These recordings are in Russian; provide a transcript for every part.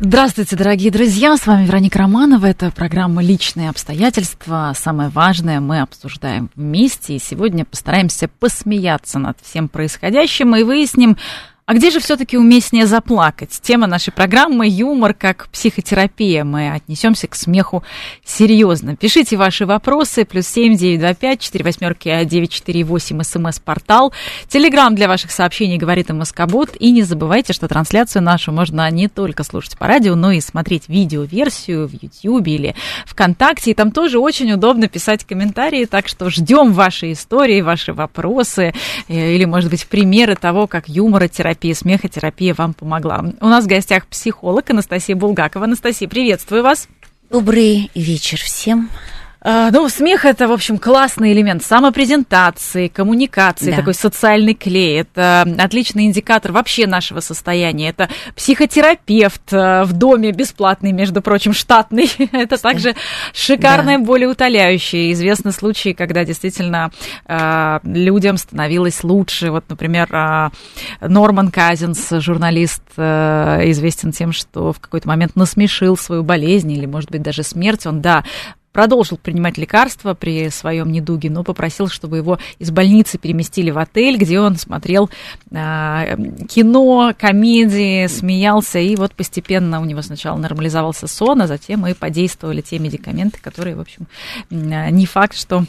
Здравствуйте, дорогие друзья! С вами Вероника Романова. Это программа «Личные обстоятельства». Самое важное мы обсуждаем вместе. И сегодня постараемся посмеяться над всем происходящим и выясним, а где же все-таки уместнее заплакать? Тема нашей программы «Юмор как психотерапия». Мы отнесемся к смеху серьезно. Пишите ваши вопросы. Плюс семь девять два пять четыре восьмерки девять четыре восемь смс-портал. Телеграмм для ваших сообщений говорит Москобот. И не забывайте, что трансляцию нашу можно не только слушать по радио, но и смотреть видеоверсию в YouTube или ВКонтакте. И там тоже очень удобно писать комментарии. Так что ждем ваши истории, ваши вопросы э, или, может быть, примеры того, как юморотерапия терапия, смехотерапия вам помогла. У нас в гостях психолог Анастасия Булгакова. Анастасия, приветствую вас. Добрый вечер всем. А, ну, смех это, в общем, классный элемент самопрезентации, коммуникации, да. такой социальный клей. Это отличный индикатор вообще нашего состояния. Это психотерапевт э, в доме бесплатный, между прочим, штатный. это также шикарное да. болеутоляющее. Известны случаи, когда действительно э, людям становилось лучше. Вот, например, э, Норман Казинс, журналист, известен тем, что в какой-то момент насмешил свою болезнь или, может быть, даже смерть. Он, да, продолжил принимать лекарства при своем недуге, но попросил, чтобы его из больницы переместили в отель, где он смотрел э, кино, комедии, смеялся, и вот постепенно у него сначала нормализовался сон, а затем и подействовали те медикаменты, которые, в общем, не факт, что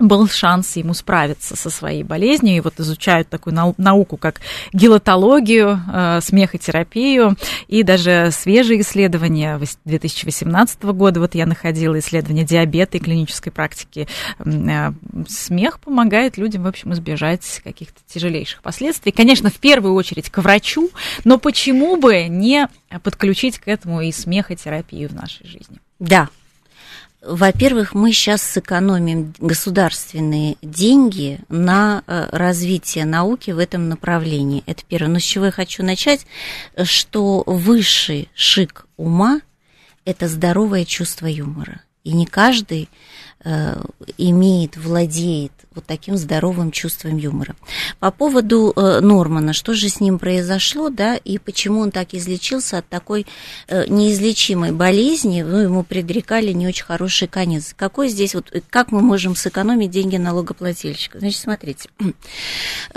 был шанс ему справиться со своей болезнью. И вот изучают такую науку, как гелотологию, э, смехотерапию. И даже свежие исследования 2018 года, вот я находила исследования диабета и клинической практики. Э, смех помогает людям, в общем, избежать каких-то тяжелейших последствий. Конечно, в первую очередь к врачу, но почему бы не подключить к этому и смехотерапию в нашей жизни? Да, во-первых, мы сейчас сэкономим государственные деньги на э, развитие науки в этом направлении. Это первое. Но с чего я хочу начать, что высший шик ума – это здоровое чувство юмора. И не каждый э, имеет, владеет вот таким здоровым чувством юмора. По поводу э, Нормана, что же с ним произошло, да, и почему он так излечился от такой э, неизлечимой болезни, ну, ему предрекали не очень хороший конец. Какой здесь, вот, как мы можем сэкономить деньги налогоплательщика? Значит, смотрите,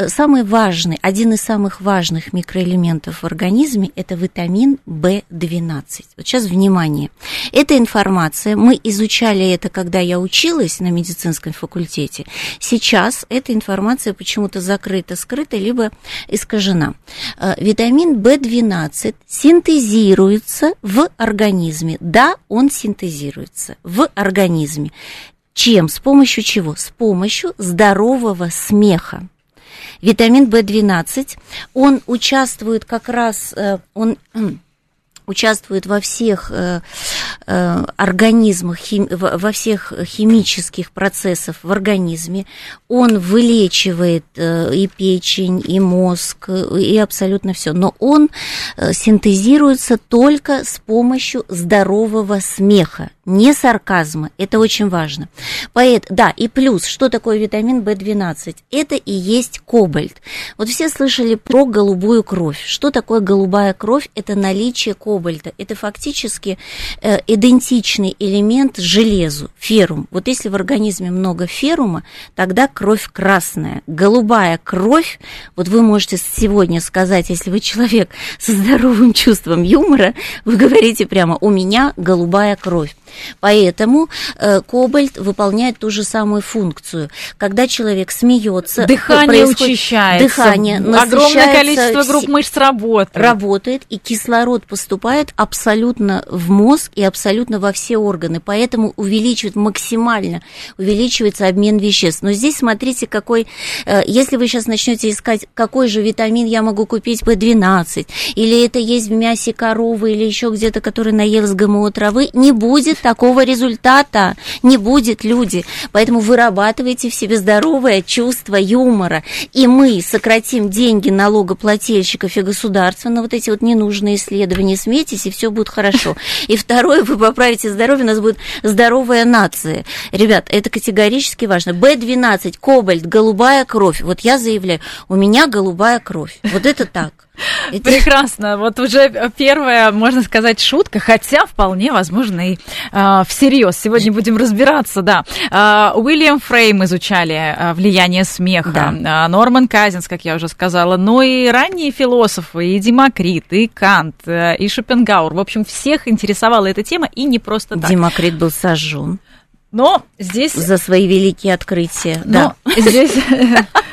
самый важный, один из самых важных микроэлементов в организме – это витамин В12. Вот сейчас внимание. Эта информация, мы изучали это, когда я училась на медицинском факультете, Сейчас эта информация почему-то закрыта, скрыта, либо искажена. Э, витамин В12 синтезируется в организме. Да, он синтезируется в организме. Чем? С помощью чего? С помощью здорового смеха. Витамин В12, он участвует как раз, э, он участвует во всех э, организмах, хим, во всех химических процессах в организме. Он вылечивает э, и печень, и мозг, и абсолютно все. Но он э, синтезируется только с помощью здорового смеха, не сарказма. Это очень важно. Поэтому, да, и плюс, что такое витамин В12? Это и есть кобальт. Вот все слышали про голубую кровь. Что такое голубая кровь? Это наличие кобальта. Это фактически э, идентичный элемент железу, феррум. Вот если в организме много феррума, тогда кровь красная. Голубая кровь, вот вы можете сегодня сказать, если вы человек со здоровым чувством юмора, вы говорите прямо, у меня голубая кровь. Поэтому э, кобальт выполняет ту же самую функцию. Когда человек смеется, дыхание учащается, дыхание огромное количество групп мышц работает. Работает, и кислород поступает абсолютно в мозг и абсолютно во все органы. Поэтому увеличивает максимально, увеличивается обмен веществ. Но здесь смотрите, какой, э, если вы сейчас начнете искать, какой же витамин я могу купить B12, или это есть в мясе коровы, или еще где-то, который наелся ГМО травы, не будет такого результата. Не будет, люди. Поэтому вырабатывайте в себе здоровое чувство юмора. И мы сократим деньги налогоплательщиков и государства на вот эти вот ненужные исследования. Смейтесь, и все будет хорошо. И второе, вы поправите здоровье, у нас будет здоровая нация. Ребят, это категорически важно. B12, кобальт, голубая кровь. Вот я заявляю, у меня голубая кровь. Вот это так. Это... Прекрасно. Вот уже первая, можно сказать, шутка, хотя вполне возможно и э, всерьез. Сегодня будем разбираться, да. Э, Уильям Фрейм изучали э, влияние смеха. Да. Норман Казинс, как я уже сказала, но и ранние философы, и Демокрит, и Кант, и Шопенгауэр. В общем, всех интересовала эта тема, и не просто так. Демокрит был сожжен. Но здесь... За свои великие открытия. Но да. здесь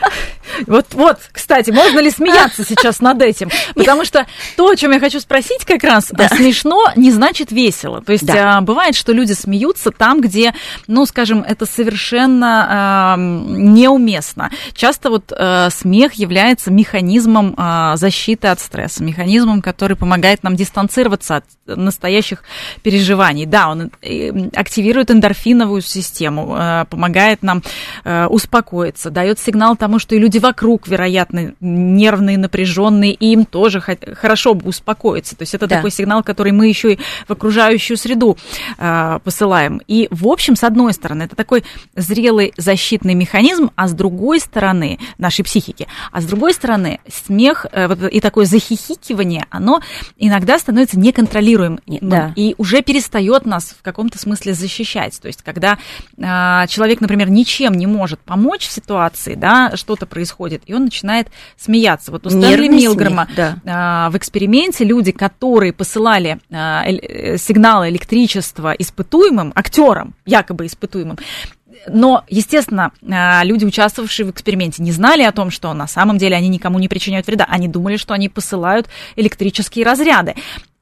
Вот, вот, кстати, можно ли смеяться сейчас над этим? Потому что то, о чем я хочу спросить, как раз да. смешно не значит весело. То есть да. а, бывает, что люди смеются там, где, ну, скажем, это совершенно а, неуместно. Часто вот а, смех является механизмом а, защиты от стресса, механизмом, который помогает нам дистанцироваться от настоящих переживаний. Да, он э, активирует эндорфиновую систему, а, помогает нам а, успокоиться, дает сигнал тому, что и люди вокруг, вероятно, нервные, напряженные, и им тоже хорошо бы успокоиться. То есть это да. такой сигнал, который мы еще и в окружающую среду э, посылаем. И, в общем, с одной стороны, это такой зрелый защитный механизм, а с другой стороны, нашей психики, а с другой стороны, смех э, вот, и такое захихикивание, оно иногда становится неконтролируемым да. и уже перестает нас в каком-то смысле защищать. То есть, когда э, человек, например, ничем не может помочь в ситуации, да, что-то происходит, происходит, и он начинает смеяться. Вот у Стэнли Милгрэма да. а, в эксперименте люди, которые посылали а, э, сигналы электричества испытуемым, актерам, якобы испытуемым, но, естественно, а, люди, участвовавшие в эксперименте, не знали о том, что на самом деле они никому не причиняют вреда. Они думали, что они посылают электрические разряды.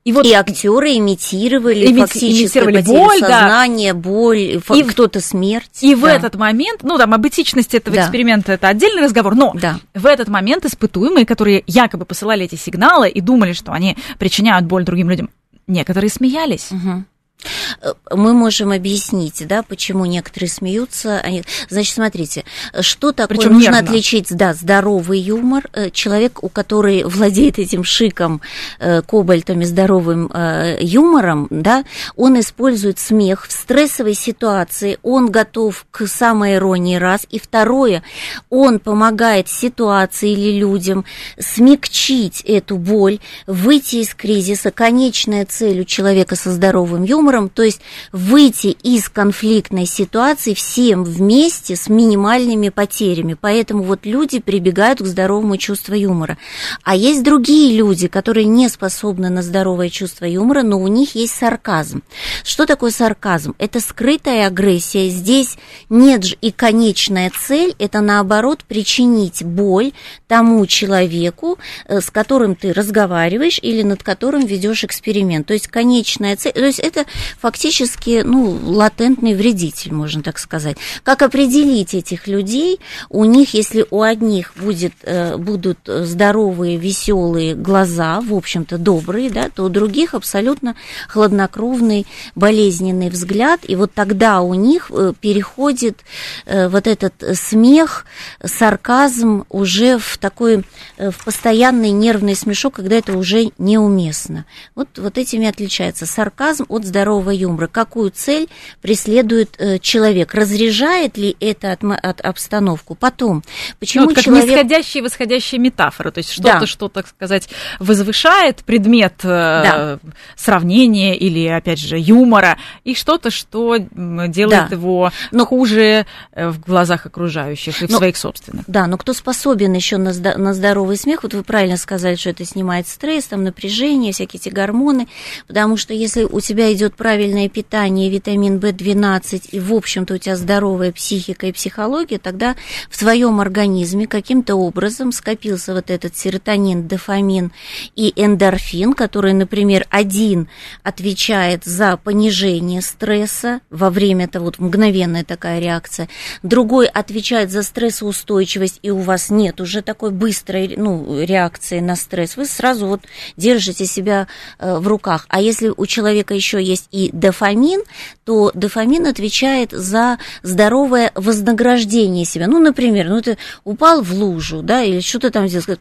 И, вот, и актеры имитировали имити, фактически имитировали боль, сознание, да. боль, и кто-то смерть. И да. в этот момент, ну там об этичности этого да. эксперимента это отдельный разговор, но да. в этот момент испытуемые, которые якобы посылали эти сигналы и думали, что они причиняют боль другим людям, некоторые смеялись. Угу. Мы можем объяснить, да, почему некоторые смеются. Они... Значит, смотрите, что такое Причем нужно нервно. отличить, да, здоровый юмор. Э, человек, у который владеет этим шиком, э, кобальтом и здоровым э, юмором, да, он использует смех в стрессовой ситуации, он готов к самой иронии раз, и второе, он помогает ситуации или людям смягчить эту боль, выйти из кризиса. Конечная цель у человека со здоровым юмором юмором, то есть выйти из конфликтной ситуации всем вместе с минимальными потерями. Поэтому вот люди прибегают к здоровому чувству юмора. А есть другие люди, которые не способны на здоровое чувство юмора, но у них есть сарказм. Что такое сарказм? Это скрытая агрессия. Здесь нет же и конечная цель, это наоборот причинить боль тому человеку, э, с которым ты разговариваешь или над которым ведешь эксперимент. То есть конечная цель, то есть это фактически, ну, латентный вредитель, можно так сказать. Как определить этих людей? У них, если у одних будет, э, будут здоровые, веселые глаза, в общем-то, добрые, да, то у других абсолютно хладнокровный, болезненный взгляд, и вот тогда у них э, переходит э, вот этот смех, сарказм уже в такой, в постоянный нервный смешок, когда это уже неуместно. Вот, вот этими отличается сарказм от здорового здорового юмора, какую цель преследует э, человек, разряжает ли это от, от обстановку. Потом, почему ну, вот как человек... нисходящая и восходящая метафора, то есть что-то, да. что, так сказать, возвышает предмет э, да. сравнения или, опять же, юмора, и что-то, что делает да. его но... хуже э, в глазах окружающих и в но... своих собственных. Да, но кто способен еще на, на здоровый смех, вот вы правильно сказали, что это снимает стресс, там напряжение, всякие эти гормоны, потому что если у тебя идет правильное питание, витамин В12, и, в общем-то, у тебя здоровая психика и психология, тогда в твоем организме каким-то образом скопился вот этот серотонин, дофамин и эндорфин, который, например, один отвечает за понижение стресса во время, это вот мгновенная такая реакция, другой отвечает за стрессоустойчивость, и у вас нет уже такой быстрой ну, реакции на стресс, вы сразу вот держите себя э, в руках. А если у человека еще есть и дофамин, то дофамин отвечает за здоровое вознаграждение себя. Ну, например, ну ты упал в лужу, да, или что-то там сделал,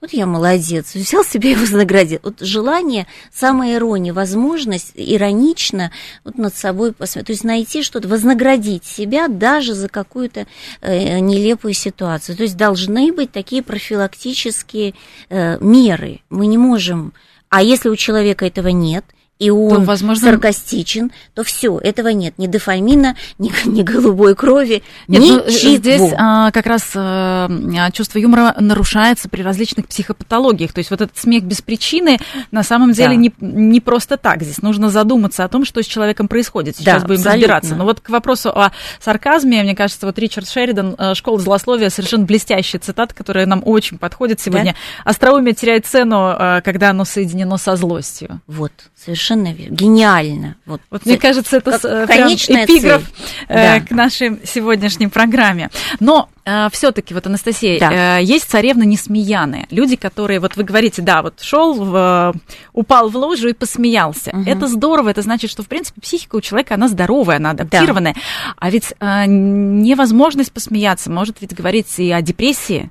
вот я молодец, взял себе и вознаградил. Вот желание, самая ирония, возможность иронично вот над собой посмотреть, то есть найти что-то, вознаградить себя даже за какую-то э, нелепую ситуацию. То есть должны быть такие профилактические э, меры. Мы не можем а если у человека этого нет, и он то, возможно... саркастичен, то все, этого нет. Ни дофамина, ни, ни голубой крови, нет, ничего. Ну, здесь а, как раз а, чувство юмора нарушается при различных психопатологиях. То есть вот этот смех без причины на самом деле да. не, не просто так. Здесь нужно задуматься о том, что с человеком происходит. Сейчас да, будем абсолютно. разбираться. Но вот к вопросу о сарказме, мне кажется, вот Ричард Шеридан, э, «Школа злословия», совершенно блестящая цитата, которая нам очень подходит сегодня. Да? Остроумие теряет цену, э, когда оно соединено со злостью. Вот, совершенно совершенно. Гениально. Вот, вот мне кажется, это как, э, прям эпиграф э, да. к нашей сегодняшней программе. Но э, все-таки, вот, Анастасия, да. э, есть царевны несмеяные. Люди, которые, вот вы говорите, да, вот шел, в, упал в ложу и посмеялся. Угу. Это здорово, это значит, что, в принципе, психика у человека, она здоровая, она адаптированная. Да. А ведь э, невозможность посмеяться может ведь говорить и о депрессии.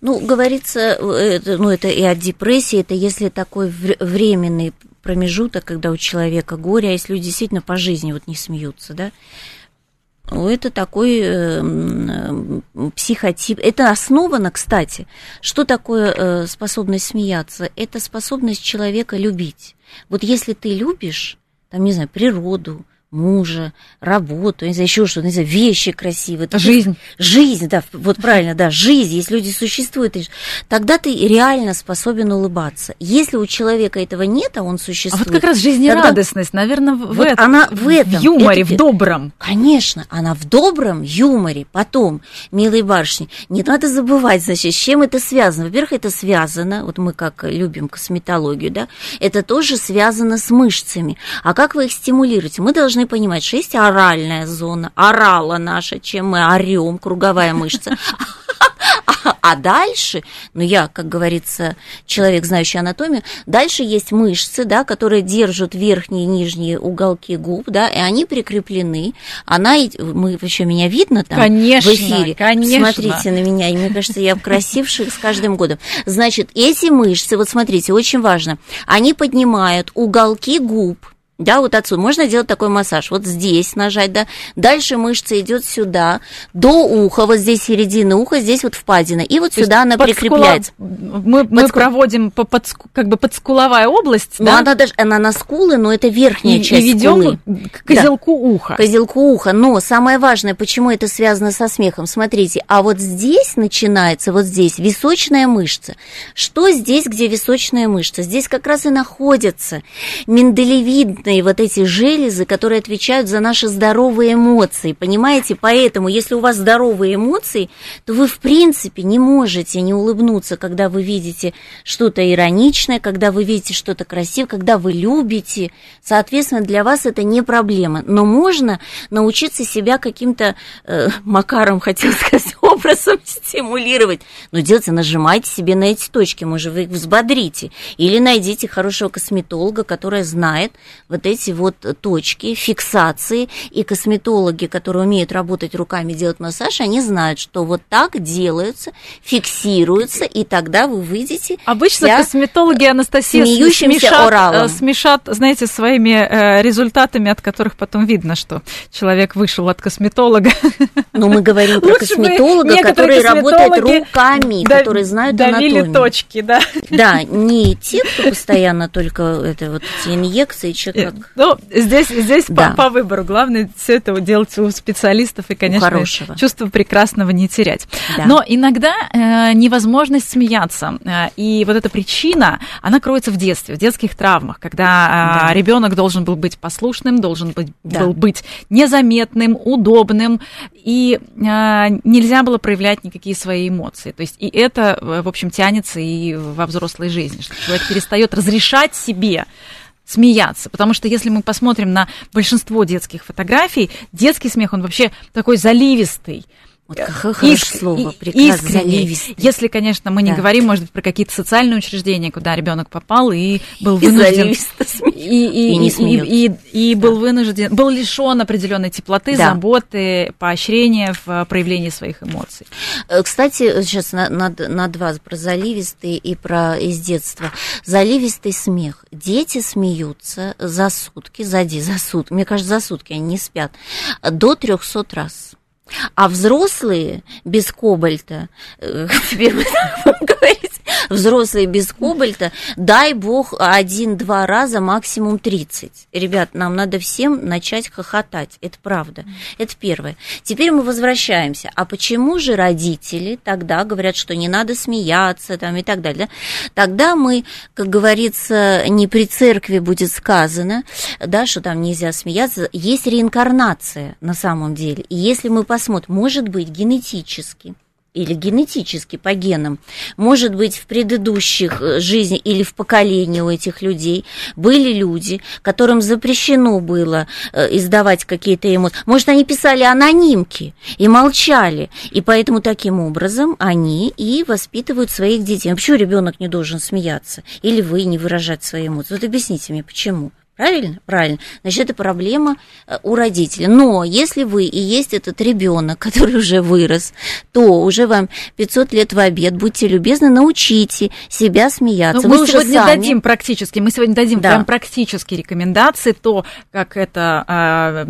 Ну, говорится, ну, это и от депрессии, это если такой временный промежуток, когда у человека горе, а если люди действительно по жизни вот не смеются, да, ну, это такой э, психотип. Это основано, кстати, что такое э, способность смеяться? Это способность человека любить. Вот если ты любишь, там, не знаю, природу, мужа, работу, не знаю, еще что-то, не знаю, вещи красивые. Жизнь. Жизнь, да, вот правильно, да, жизнь, если люди существуют, тогда ты реально способен улыбаться. Если у человека этого нет, а он существует... А вот как раз жизнерадостность, тогда... наверное, в, вот этом, она в этом. В юморе, это, в добром. Конечно, она в добром юморе. Потом, милые барышни, не надо забывать, значит, с чем это связано. Во-первых, это связано, вот мы как любим косметологию, да, это тоже связано с мышцами. А как вы их стимулируете? Мы должны должны понимать, что есть оральная зона, орала наша, чем мы орем, круговая мышца. А дальше, ну я, как говорится, человек, знающий анатомию, дальше есть мышцы, да, которые держат верхние и нижние уголки губ, да, и они прикреплены. Она, мы вообще меня видно там конечно, в эфире. Конечно. Смотрите на меня, и мне кажется, я красивших с каждым годом. Значит, эти мышцы, вот смотрите, очень важно, они поднимают уголки губ, да, вот отсюда можно делать такой массаж. Вот здесь нажать, да. Дальше мышца идет сюда, до уха, вот здесь середина уха, здесь вот впадина. И вот То сюда она прикрепляется. Скула... Мы, мы под... проводим по, под, как бы подскуловая область, ну, да? она даже, она на скулы, но это верхняя и, часть и ведем скулы. к козелку да. уха. Козелку уха. Но самое важное, почему это связано со смехом, смотрите, а вот здесь начинается, вот здесь, височная мышца. Что здесь, где височная мышца? Здесь как раз и находятся миндалевидные конкретные вот эти железы, которые отвечают за наши здоровые эмоции, понимаете? Поэтому, если у вас здоровые эмоции, то вы, в принципе, не можете не улыбнуться, когда вы видите что-то ироничное, когда вы видите что-то красивое, когда вы любите. Соответственно, для вас это не проблема. Но можно научиться себя каким-то э, макаром, хотел сказать, образом стимулировать. Но делайте, нажимайте себе на эти точки, может, вы их взбодрите. Или найдите хорошего косметолога, который знает вот эти вот точки фиксации, и косметологи, которые умеют работать руками, делать массаж, они знают, что вот так делаются, фиксируются, и тогда вы выйдете. Обычно косметологи, Анастасия, смешат, оралом. смешат, знаете, своими э, результатами, от которых потом видно, что человек вышел от косметолога. Но мы говорим про косметолога, который работает руками, которые знают анатомию. точки, да. Да, не те, кто постоянно только это вот эти инъекции, человек Ну, здесь, здесь да. по, по выбору. Главное все это делать у специалистов и, конечно, чувство прекрасного не терять. Да. Но иногда э, невозможность смеяться. Э, и вот эта причина, она кроется в детстве, в детских травмах, когда э, да. ребенок должен был быть послушным, должен быть, да. был быть незаметным, удобным, и э, нельзя было проявлять никакие свои эмоции. То есть и это, в общем, тянется и во взрослой жизни, что человек перестает разрешать себе смеяться. Потому что если мы посмотрим на большинство детских фотографий, детский смех, он вообще такой заливистый. Вот хорошее Иск, слово, приказ заливистый. Если, конечно, мы не да. говорим, может быть, про какие-то социальные учреждения, куда ребенок попал и был вынужден... И, и, и, не и, и, и был да. вынужден, был лишен определенной теплоты, да. заботы, поощрения в проявлении своих эмоций. Э, кстати, сейчас на, на, на два про заливистый и про из детства. Заливистый смех. Дети смеются за сутки, за, за сутки, мне кажется, за сутки они не спят, до 300 раз. А взрослые без кобальта, э, взрослые без кобальта, дай бог один-два раза, максимум 30. Ребят, нам надо всем начать хохотать, это правда. Это первое. Теперь мы возвращаемся. А почему же родители тогда говорят, что не надо смеяться там, и так далее? Тогда мы, как говорится, не при церкви будет сказано, да, что там нельзя смеяться, есть реинкарнация на самом деле. И если мы посмотрим, может быть, генетически, или генетически по генам, может быть, в предыдущих э, жизнях или в поколении у этих людей были люди, которым запрещено было э, издавать какие-то эмоции. Может, они писали анонимки и молчали, и поэтому таким образом они и воспитывают своих детей. Почему ребенок не должен смеяться? Или вы не выражать свои эмоции? Вот объясните мне, почему? Правильно? Правильно. Значит, это проблема э, у родителя. Но если вы и есть этот ребенок, который уже вырос, то уже вам 500 лет в обед, будьте любезны, научите себя смеяться. Ну, мы сегодня сами... дадим практически, мы сегодня дадим да. прям практические рекомендации, то, как это а,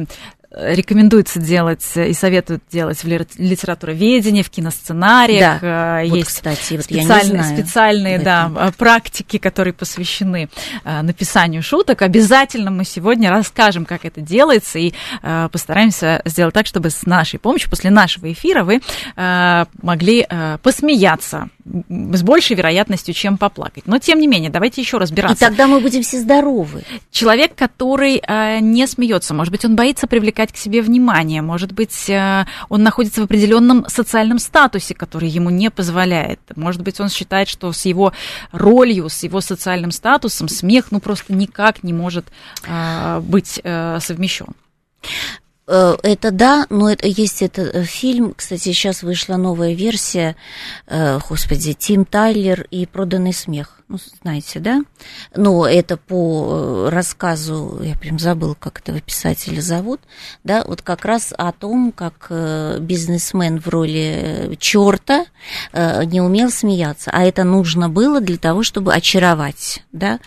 рекомендуется делать и советуют делать в литературоведении, в киносценариях. Да, Есть вот, кстати, вот специальные, специальные да, практики, которые посвящены э, написанию шуток. Обязательно мы сегодня расскажем, как это делается, и э, постараемся сделать так, чтобы с нашей помощью, после нашего эфира, вы э, могли посмеяться с большей вероятностью, чем поплакать. Но, тем не менее, давайте еще разбираться. И тогда мы будем все здоровы. Человек, который не смеется, может быть, он боится привлекать привлекать к себе внимание. Может быть, э, он находится в определенном социальном статусе, который ему не позволяет. Может быть, он считает, что с его ролью, с его социальным статусом смех ну просто никак не может э, быть э, совмещен. Это да, но это, есть этот фильм, кстати, сейчас вышла новая версия, господи, Тим Тайлер и «Проданный смех» ну, знаете, да? Но это по э, рассказу, я прям забыл, как этого писателя зовут, да, вот как раз о том, как э, бизнесмен в роли черта э, не умел смеяться, а это нужно было для того, чтобы очаровать, да?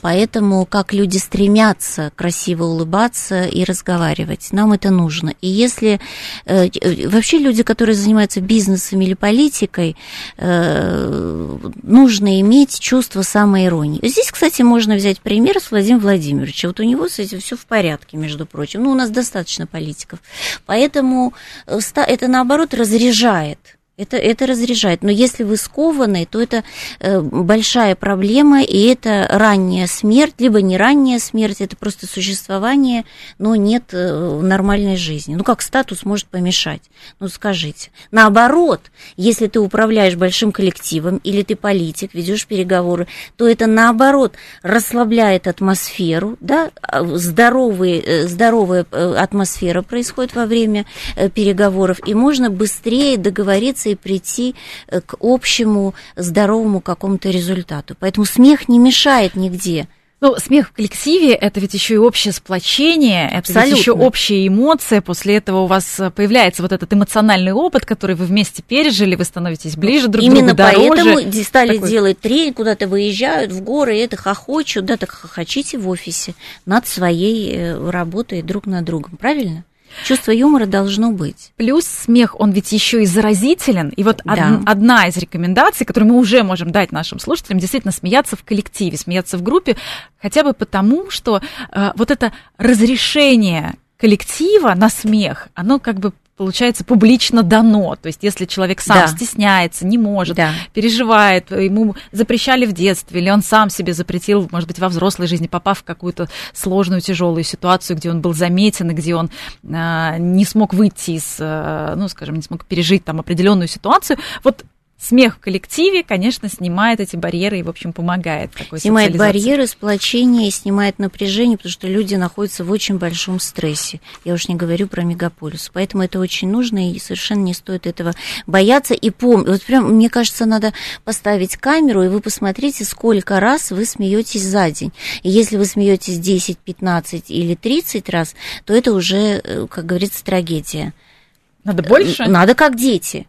Поэтому как люди стремятся красиво улыбаться и разговаривать, нам это нужно. И если вообще люди, которые занимаются бизнесом или политикой, нужно иметь иметь чувство самоиронии. Здесь, кстати, можно взять пример с Владимиром Владимировичем. Вот у него с этим все в порядке, между прочим. Ну, у нас достаточно политиков. Поэтому э, это, наоборот, разряжает это, это разряжает. Но если вы скованы, то это э, большая проблема, и это ранняя смерть, либо не ранняя смерть, это просто существование, но нет э, нормальной жизни. Ну, как статус может помешать? Ну, скажите. Наоборот, если ты управляешь большим коллективом, или ты политик, ведешь переговоры, то это, наоборот, расслабляет атмосферу, да, здоровые, э, здоровая э, атмосфера происходит во время э, переговоров, и можно быстрее договориться и прийти э, к общему здоровому какому-то результату. Поэтому смех не мешает нигде. Ну, смех в коллективе это ведь еще и общее сплочение, это Абсолютно. ведь еще общая эмоция. После этого у вас появляется вот этот эмоциональный опыт, который вы вместе пережили, вы становитесь ближе друг Именно к другу, Именно поэтому стали Такой... делать тренинг, куда-то выезжают в горы, это хохочут, да, так хохочите в офисе над своей э, работой друг над другом, правильно? Чувство юмора должно быть. Плюс смех, он ведь еще и заразителен. И вот да. од, одна из рекомендаций, которую мы уже можем дать нашим слушателям, действительно смеяться в коллективе, смеяться в группе, хотя бы потому, что э, вот это разрешение коллектива на смех, оно как бы получается, публично дано. То есть, если человек сам да. стесняется, не может, да. переживает, ему запрещали в детстве, или он сам себе запретил, может быть, во взрослой жизни, попав в какую-то сложную, тяжелую ситуацию, где он был заметен, и где он а, не смог выйти из, а, ну, скажем, не смог пережить там определенную ситуацию, вот смех в коллективе, конечно, снимает эти барьеры и, в общем, помогает. Такой снимает барьеры, сплочение, снимает напряжение, потому что люди находятся в очень большом стрессе. Я уж не говорю про мегаполис. Поэтому это очень нужно, и совершенно не стоит этого бояться. И помнить, вот прям, мне кажется, надо поставить камеру, и вы посмотрите, сколько раз вы смеетесь за день. И если вы смеетесь 10, 15 или 30 раз, то это уже, э, как говорится, трагедия. Надо больше? Надо как дети.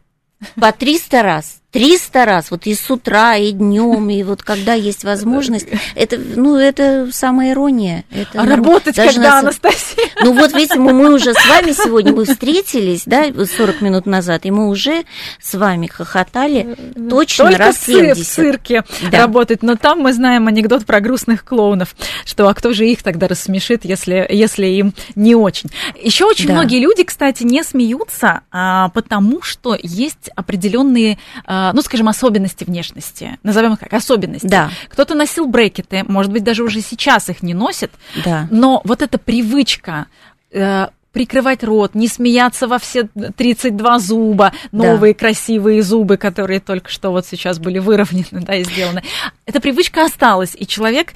По 300 раз. 300 раз, вот и с утра, и днем, и вот когда есть возможность, это, ну, это самая ирония. Это а работать Даже когда, нас... Анастасия? Ну, вот, видите, мы, мы уже с вами сегодня, мы встретились, да, 40 минут назад, и мы уже с вами хохотали точно Только раз 70. в цирке да. работать, но там мы знаем анекдот про грустных клоунов, что а кто же их тогда рассмешит, если, если им не очень. Еще очень да. многие люди, кстати, не смеются, а, потому что есть определенные а, ну, скажем, особенности внешности. Назовем их как особенности. Да. Кто-то носил брекеты, может быть, даже уже сейчас их не носит. Да. Но вот эта привычка э, прикрывать рот, не смеяться во все 32 зуба, новые да. красивые зубы, которые только что вот сейчас были выровнены, да, и сделаны. Эта привычка осталась, и человек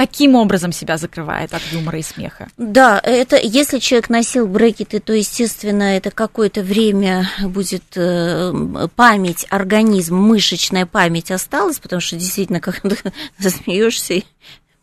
таким образом себя закрывает от юмора и смеха. Да, это если человек носил брекеты, то, естественно, это какое-то время будет э, память, организм, мышечная память осталась, потому что действительно, когда засмеешься,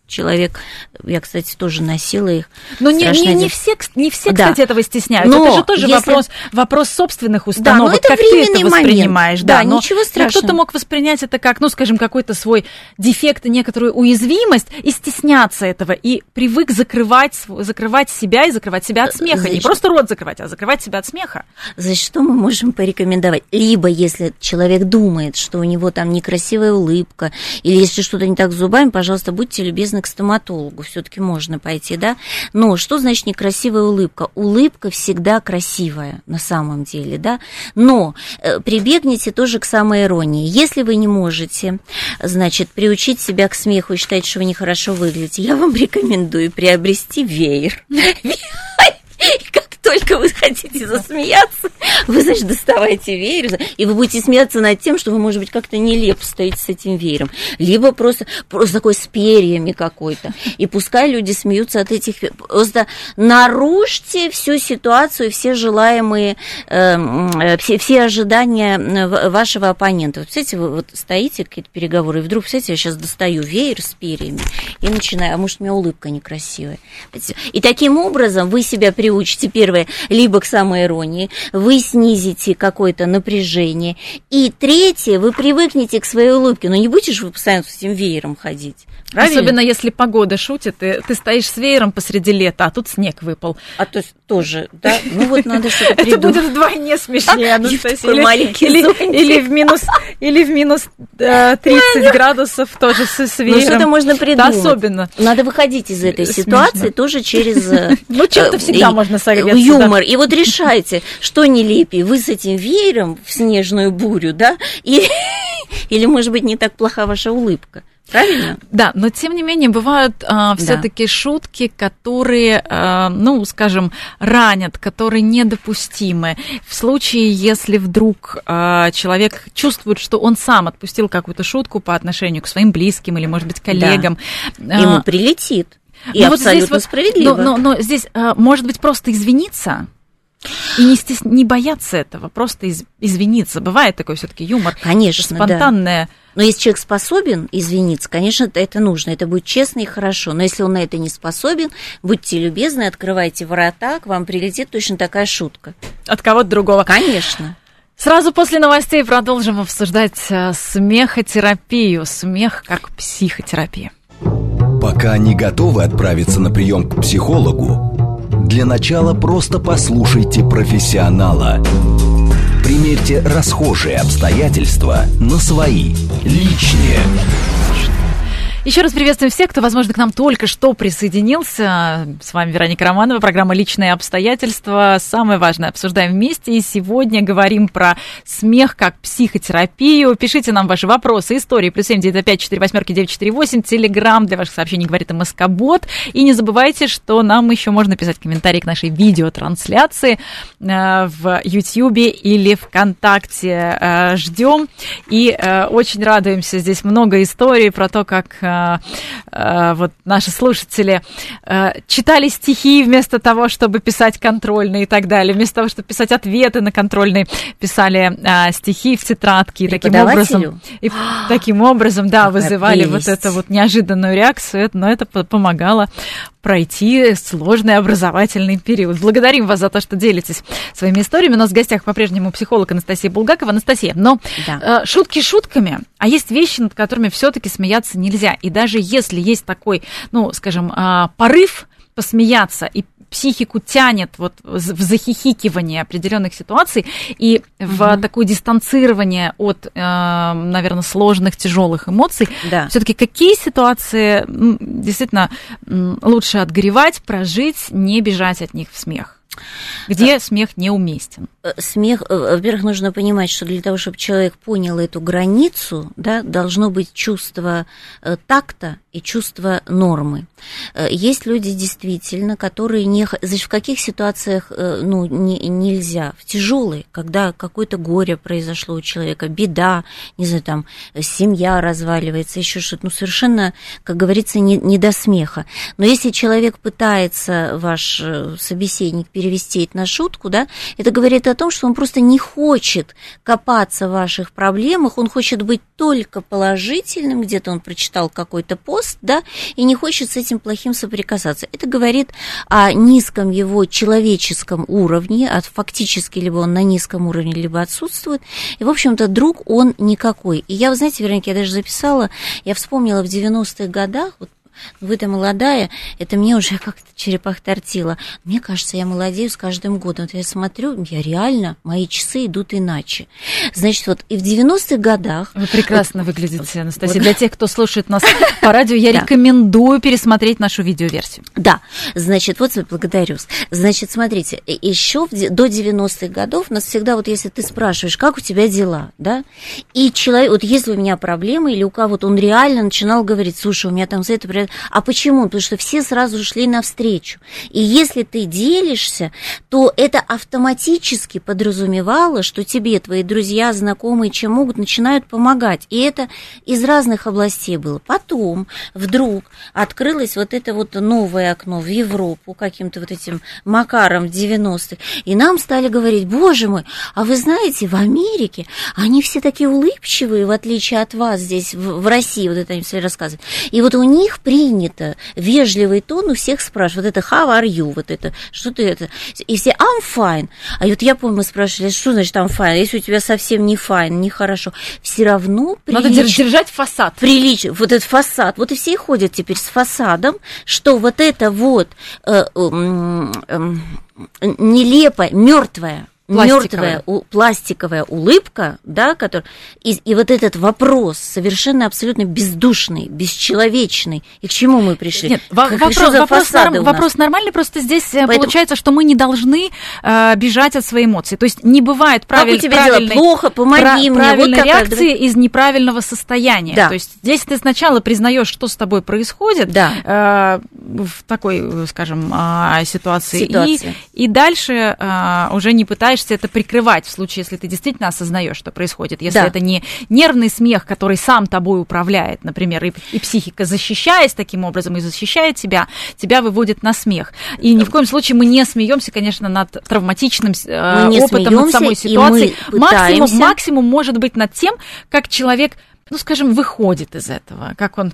человек, я, кстати, тоже носила их. Но не, не, не все, не все, да. кстати, этого стесняются. Но это же тоже если... вопрос, вопрос собственных установок, да, это как ты это воспринимаешь. Да, да но, ничего страшного. кто-то мог воспринять это как, ну, скажем, какой-то свой дефект, некоторую уязвимость, и стесняться этого, и привык закрывать, закрывать себя и закрывать себя от смеха. Значит, не просто рот закрывать, а закрывать себя от смеха. Значит, что мы можем порекомендовать? Либо, если человек думает, что у него там некрасивая улыбка, или если что-то не так с зубами, пожалуйста, будьте любезны к стоматологу, все-таки можно пойти, да. Но что значит некрасивая улыбка? Улыбка всегда красивая на самом деле, да. Но э, прибегните тоже к самой иронии. Если вы не можете, значит, приучить себя к смеху и считать, что вы нехорошо выглядите, я вам рекомендую приобрести веер. Только вы хотите засмеяться, вы, значит, доставайте веер, и вы будете смеяться над тем, что вы, может быть, как-то нелепо стоите с этим веером. Либо просто, просто такой с перьями какой-то. И пускай люди смеются от этих... Просто нарушьте всю ситуацию, все желаемые, эм, э, все, все ожидания вашего оппонента. Вот, представляете, вы вот стоите, какие-то переговоры, и вдруг, представляете, я сейчас достаю веер с перьями и начинаю, а может, у меня улыбка некрасивая. И таким образом вы себя приучите, первое, первое, либо к самоиронии, вы снизите какое-то напряжение. И третье, вы привыкнете к своей улыбке. Но не будешь вы постоянно с этим веером ходить. Правильно? Особенно если погода шутит, ты, ты стоишь с веером посреди лета, а тут снег выпал. А то есть тоже, да? Ну вот надо что-то. Это будет вдвойне смешнее, Анастасия. Или в минус или в минус 30 э, градусов тоже с веером. Ну что-то можно придумать. Особенно. Надо выходить из этой ситуации тоже через... Э, ну чем-то всегда можно согреться. Юмор. И вот решайте, что нелепее, вы с этим веером в снежную бурю, да? Или, может быть, не так плоха ваша улыбка. Правильно? Да, но тем не менее бывают а, все-таки да. шутки, которые, а, ну, скажем, ранят, которые недопустимы. В случае, если вдруг а, человек чувствует, что он сам отпустил какую-то шутку по отношению к своим близким или, может быть, коллегам, да. ему прилетит. И но абсолютно вот здесь вот, справедливо. Но, но, но здесь, а, может быть, просто извиниться и не, стес... не бояться этого, просто из... извиниться. Бывает такой все-таки юмор. Конечно, спонтанное. Да. Но если человек способен извиниться, конечно, это нужно, это будет честно и хорошо. Но если он на это не способен, будьте любезны, открывайте ворота, к вам прилетит точно такая шутка. От кого-то другого. Конечно. Сразу после новостей продолжим обсуждать э, смехотерапию. Смех как психотерапия. Пока не готовы отправиться на прием к психологу, для начала просто послушайте профессионала. Примерьте расхожие обстоятельства на свои, личные. Еще раз приветствуем всех, кто, возможно, к нам только что присоединился. С вами Вероника Романова, программа «Личные обстоятельства». Самое важное обсуждаем вместе. И сегодня говорим про смех как психотерапию. Пишите нам ваши вопросы, истории. Плюс семь девять пять четыре восьмерки девять четыре восемь. Телеграмм для ваших сообщений говорит МСК-бот. И не забывайте, что нам еще можно писать комментарии к нашей видеотрансляции э, в Ютьюбе или ВКонтакте. Э, ждем и э, очень радуемся. Здесь много историй про то, как вот наши слушатели э, читали стихи вместо того, чтобы писать контрольные и так далее, вместо того, чтобы писать ответы на контрольные, писали э, стихи в тетрадке и таким образом, и таким образом, да, вызывали вот эту вот неожиданную реакцию, но это помогало пройти сложный образовательный период. Благодарим вас за то, что делитесь своими историями. У нас в гостях по-прежнему психолог Анастасия Булгакова. Анастасия, но да. э, шутки шутками, а есть вещи, над которыми все-таки смеяться нельзя. И даже если есть такой, ну, скажем, э, порыв посмеяться и психику тянет вот в захихикивание определенных ситуаций и угу. в такое дистанцирование от, э, наверное, сложных, тяжелых эмоций. Да. Все-таки какие ситуации действительно лучше отгоревать, прожить, не бежать от них в смех? Где смех неуместен? Э, смех, э, во-первых, нужно понимать, что для того, чтобы человек понял эту границу, да, должно быть чувство э, такта и чувство нормы. Есть люди действительно, которые не... Значит, в каких ситуациях ну, не, нельзя? В тяжелые, когда какое-то горе произошло у человека, беда, не знаю, там, семья разваливается, еще что-то, ну, совершенно, как говорится, не, не до смеха. Но если человек пытается, ваш собеседник, перевести это на шутку, да, это говорит о том, что он просто не хочет копаться в ваших проблемах, он хочет быть только положительным, где-то он прочитал какой-то пост, да, и не хочет с этим плохим соприкасаться. Это говорит о низком его человеческом уровне, от фактически либо он на низком уровне, либо отсутствует. И, в общем-то, друг он никакой. И я, вы знаете, Вероника, я даже записала, я вспомнила в 90-х годах, вот вы-то молодая, это мне уже как-то черепах тортила. Мне кажется, я молодею с каждым годом. Вот я смотрю, я реально, мои часы идут иначе. Значит, вот и в 90-х годах... Вы прекрасно вот, выглядите, Анастасия. Вот. Для тех, кто слушает нас по радио, я рекомендую пересмотреть нашу видеоверсию. Да, значит, вот благодарю. Значит, смотрите, еще до 90-х годов нас всегда, вот если ты спрашиваешь, как у тебя дела, да, и человек, вот если у меня проблемы, или у кого-то он реально начинал говорить, слушай, у меня там за это а почему? Потому что все сразу шли навстречу. И если ты делишься, то это автоматически подразумевало, что тебе твои друзья, знакомые, чем могут, начинают помогать. И это из разных областей было. Потом вдруг открылось вот это вот новое окно в Европу каким-то вот этим макаром в 90-х. И нам стали говорить, боже мой, а вы знаете, в Америке они все такие улыбчивые, в отличие от вас здесь, в, в России, вот это они все рассказывают. И вот у них при принято вежливый тон у всех спрашивать. Вот это how are you, вот это, что ты это. И все I'm fine. А вот я помню, мы спрашивали, что значит I'm fine, если у тебя совсем не fine, не хорошо. Все равно прилич... Надо держать фасад. Прилич... Вот этот фасад. Вот и все ходят теперь с фасадом, что вот это вот э, э, э, нелепое, мертвое мертвая пластиковая улыбка, да, который, и, и вот этот вопрос совершенно абсолютно бездушный, бесчеловечный. И к чему мы пришли? Нет, как, вопрос, вопрос, норм, вопрос нормальный, просто здесь э, Поэтому... получается, что мы не должны э, бежать от своей эмоций. То есть не бывает правиль, как у тебя правильной, дела? плохо, помоги пра- мне. Правильной вот реакции из неправильного состояния. Да. То есть здесь ты сначала признаешь, что с тобой происходит да. э, в такой, скажем, э, ситуации, ситуации. И, и дальше э, уже не пытаешься пытаешься это прикрывать в случае, если ты действительно осознаешь, что происходит. Если да. это не нервный смех, который сам тобой управляет, например, и, и психика, защищаясь таким образом и защищает тебя, тебя выводит на смех. И ни в коем случае мы не смеемся, конечно, над травматичным э, опытом, над самой ситуацией. Максимум, максимум может быть над тем, как человек ну, скажем, выходит из этого, как он...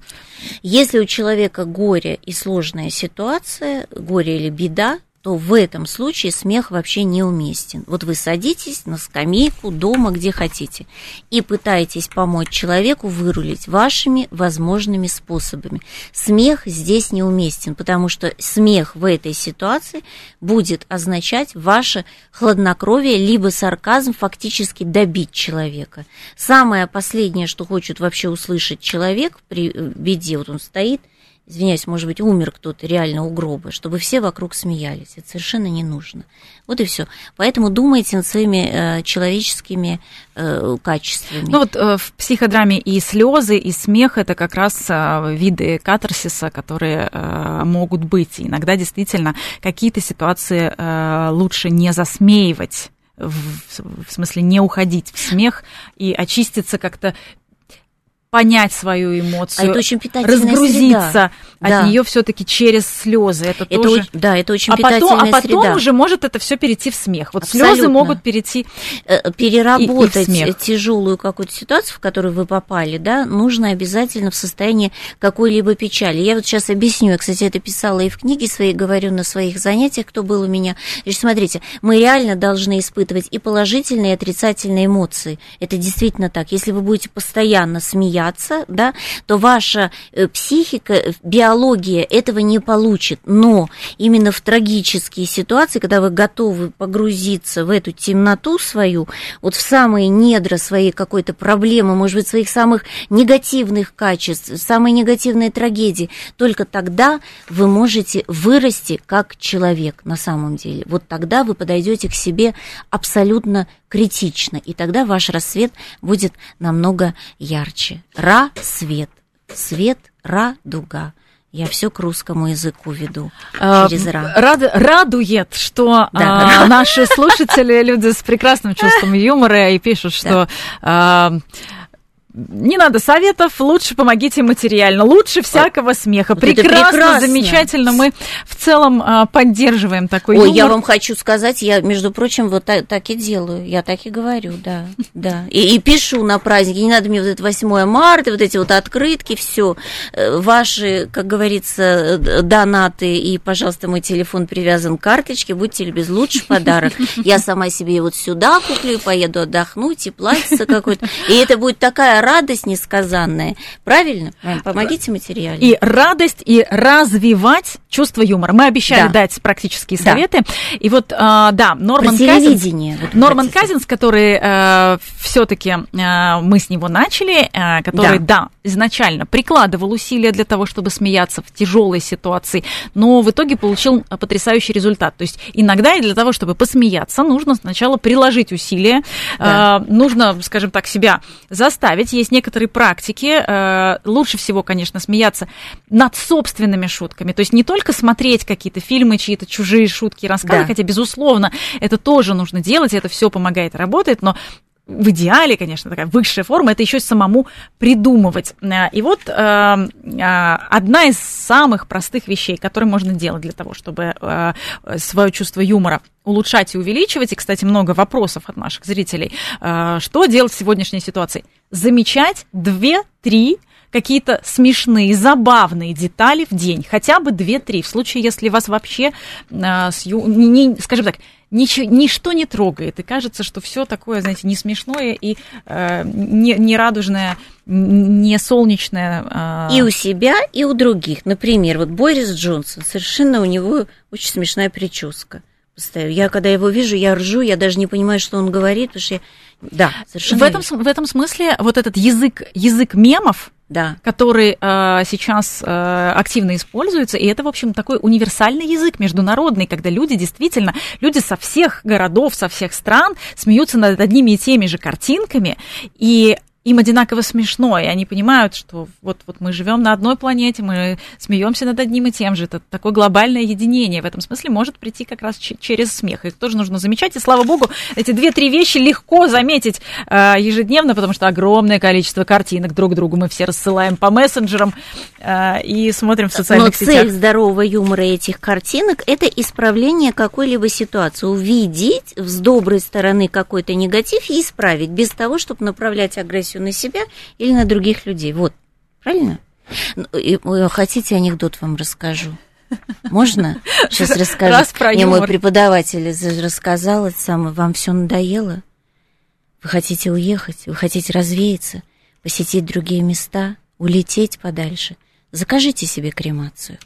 Если у человека горе и сложная ситуация, горе или беда, то в этом случае смех вообще неуместен. Вот вы садитесь на скамейку дома, где хотите, и пытаетесь помочь человеку вырулить вашими возможными способами. Смех здесь неуместен, потому что смех в этой ситуации будет означать ваше хладнокровие, либо сарказм фактически добить человека. Самое последнее, что хочет вообще услышать человек при беде, вот он стоит – извиняюсь, может быть, умер кто-то реально у гроба, чтобы все вокруг смеялись. Это совершенно не нужно. Вот и все. Поэтому думайте над своими э, человеческими э, качествами. Ну вот э, в психодраме и слезы, и смех это как раз э, виды катарсиса, которые э, могут быть. Иногда действительно какие-то ситуации э, лучше не засмеивать в, в смысле не уходить в смех и очиститься как-то понять свою эмоцию, а это очень разгрузиться среда. от да. нее все-таки через слезы. Это, это тоже... Да, это очень а питательная потом, А потом среда. уже может это все перейти в смех. Вот Абсолютно. слезы могут перейти э, переработать и, и тяжелую какую-то ситуацию, в которую вы попали, да, нужно обязательно в состоянии какой-либо печали. Я вот сейчас объясню, я, кстати, это писала и в книге своей, говорю на своих занятиях, кто был у меня. Значит, смотрите, мы реально должны испытывать и положительные, и отрицательные эмоции. Это действительно так. Если вы будете постоянно смеяться, бояться, да, то ваша э, психика, э, биология этого не получит. Но именно в трагические ситуации, когда вы готовы погрузиться в эту темноту свою, вот в самые недра своей какой-то проблемы, может быть, своих самых негативных качеств, самые негативные трагедии, только тогда вы можете вырасти как человек на самом деле. Вот тогда вы подойдете к себе абсолютно критично, и тогда ваш рассвет будет намного ярче. Ра – свет, свет – радуга. Я все к русскому языку веду а, через ра. Рад, радует, что да, а, наши слушатели, люди с прекрасным чувством юмора, и пишут, что... Да. А, не надо советов, лучше помогите материально, лучше всякого смеха. Вот прекрасно, прекрасно, замечательно. Мы в целом а, поддерживаем такой Ой, юмор. я вам хочу сказать, я, между прочим, вот так, так и делаю. Я так и говорю, да, да. И, и пишу на праздники. Не надо мне вот это 8 марта, вот эти вот открытки, все. Э, ваши, как говорится, донаты и, пожалуйста, мой телефон привязан к карточке. Будьте любезны, лучший подарок. Я сама себе вот сюда куплю, поеду отдохнуть, и платьице какое-то. И это будет такая радость несказанная. Правильно? Помогите материально. И радость, и развивать чувство юмора. Мы обещали да. дать практические советы. Да. И вот, а, да, Норман Казинс, вот Норман Казинс, который э, все-таки э, мы с него начали, э, который, да. да, изначально прикладывал усилия для того, чтобы смеяться в тяжелой ситуации, но в итоге получил потрясающий результат. То есть иногда и для того, чтобы посмеяться, нужно сначала приложить усилия, да. нужно, скажем так, себя заставить есть некоторые практики. Э, лучше всего, конечно, смеяться над собственными шутками. То есть не только смотреть какие-то фильмы, чьи-то чужие шутки, рассказы, да. хотя, безусловно, это тоже нужно делать, это все помогает, работает, но в идеале, конечно, такая высшая форма, это еще самому придумывать. Э, и вот э, одна из самых простых вещей, которые можно делать для того, чтобы свое чувство юмора улучшать и увеличивать, и, кстати, много вопросов от наших зрителей, что делать в сегодняшней ситуации? замечать две-три какие-то смешные, забавные детали в день, хотя бы две-три, в случае, если вас вообще, э, с ю... не, не, скажем так, ничего, ничто не трогает, и кажется, что все такое, знаете, не смешное и э, не, не радужное, не солнечное. И у себя, и у других. Например, вот Борис Джонсон, совершенно у него очень смешная прическа. Я когда его вижу, я ржу, я даже не понимаю, что он говорит, потому что я да, совершенно. В этом, в этом смысле вот этот язык, язык мемов, да. который э, сейчас э, активно используется, и это, в общем, такой универсальный язык международный, когда люди действительно, люди со всех городов, со всех стран смеются над одними и теми же картинками, и им одинаково смешно, и они понимают, что вот, вот мы живем на одной планете, мы смеемся над одним и тем же. Это такое глобальное единение. В этом смысле может прийти как раз через смех. Их тоже нужно замечать. И слава богу, эти две-три вещи легко заметить э, ежедневно, потому что огромное количество картинок друг другу мы все рассылаем по мессенджерам э, и смотрим в социальных Но сетях. цель здорового юмора этих картинок – это исправление какой-либо ситуации. Увидеть с доброй стороны какой-то негатив и исправить, без того, чтобы направлять агрессию агрессию на себя или на других людей. Вот, правильно? Ну, и, хотите анекдот вам расскажу? Можно? Сейчас расскажу. Раз про Мне мой преподаватель рассказал это самое. Вам все надоело? Вы хотите уехать? Вы хотите развеяться? Посетить другие места? Улететь подальше? Закажите себе кремацию.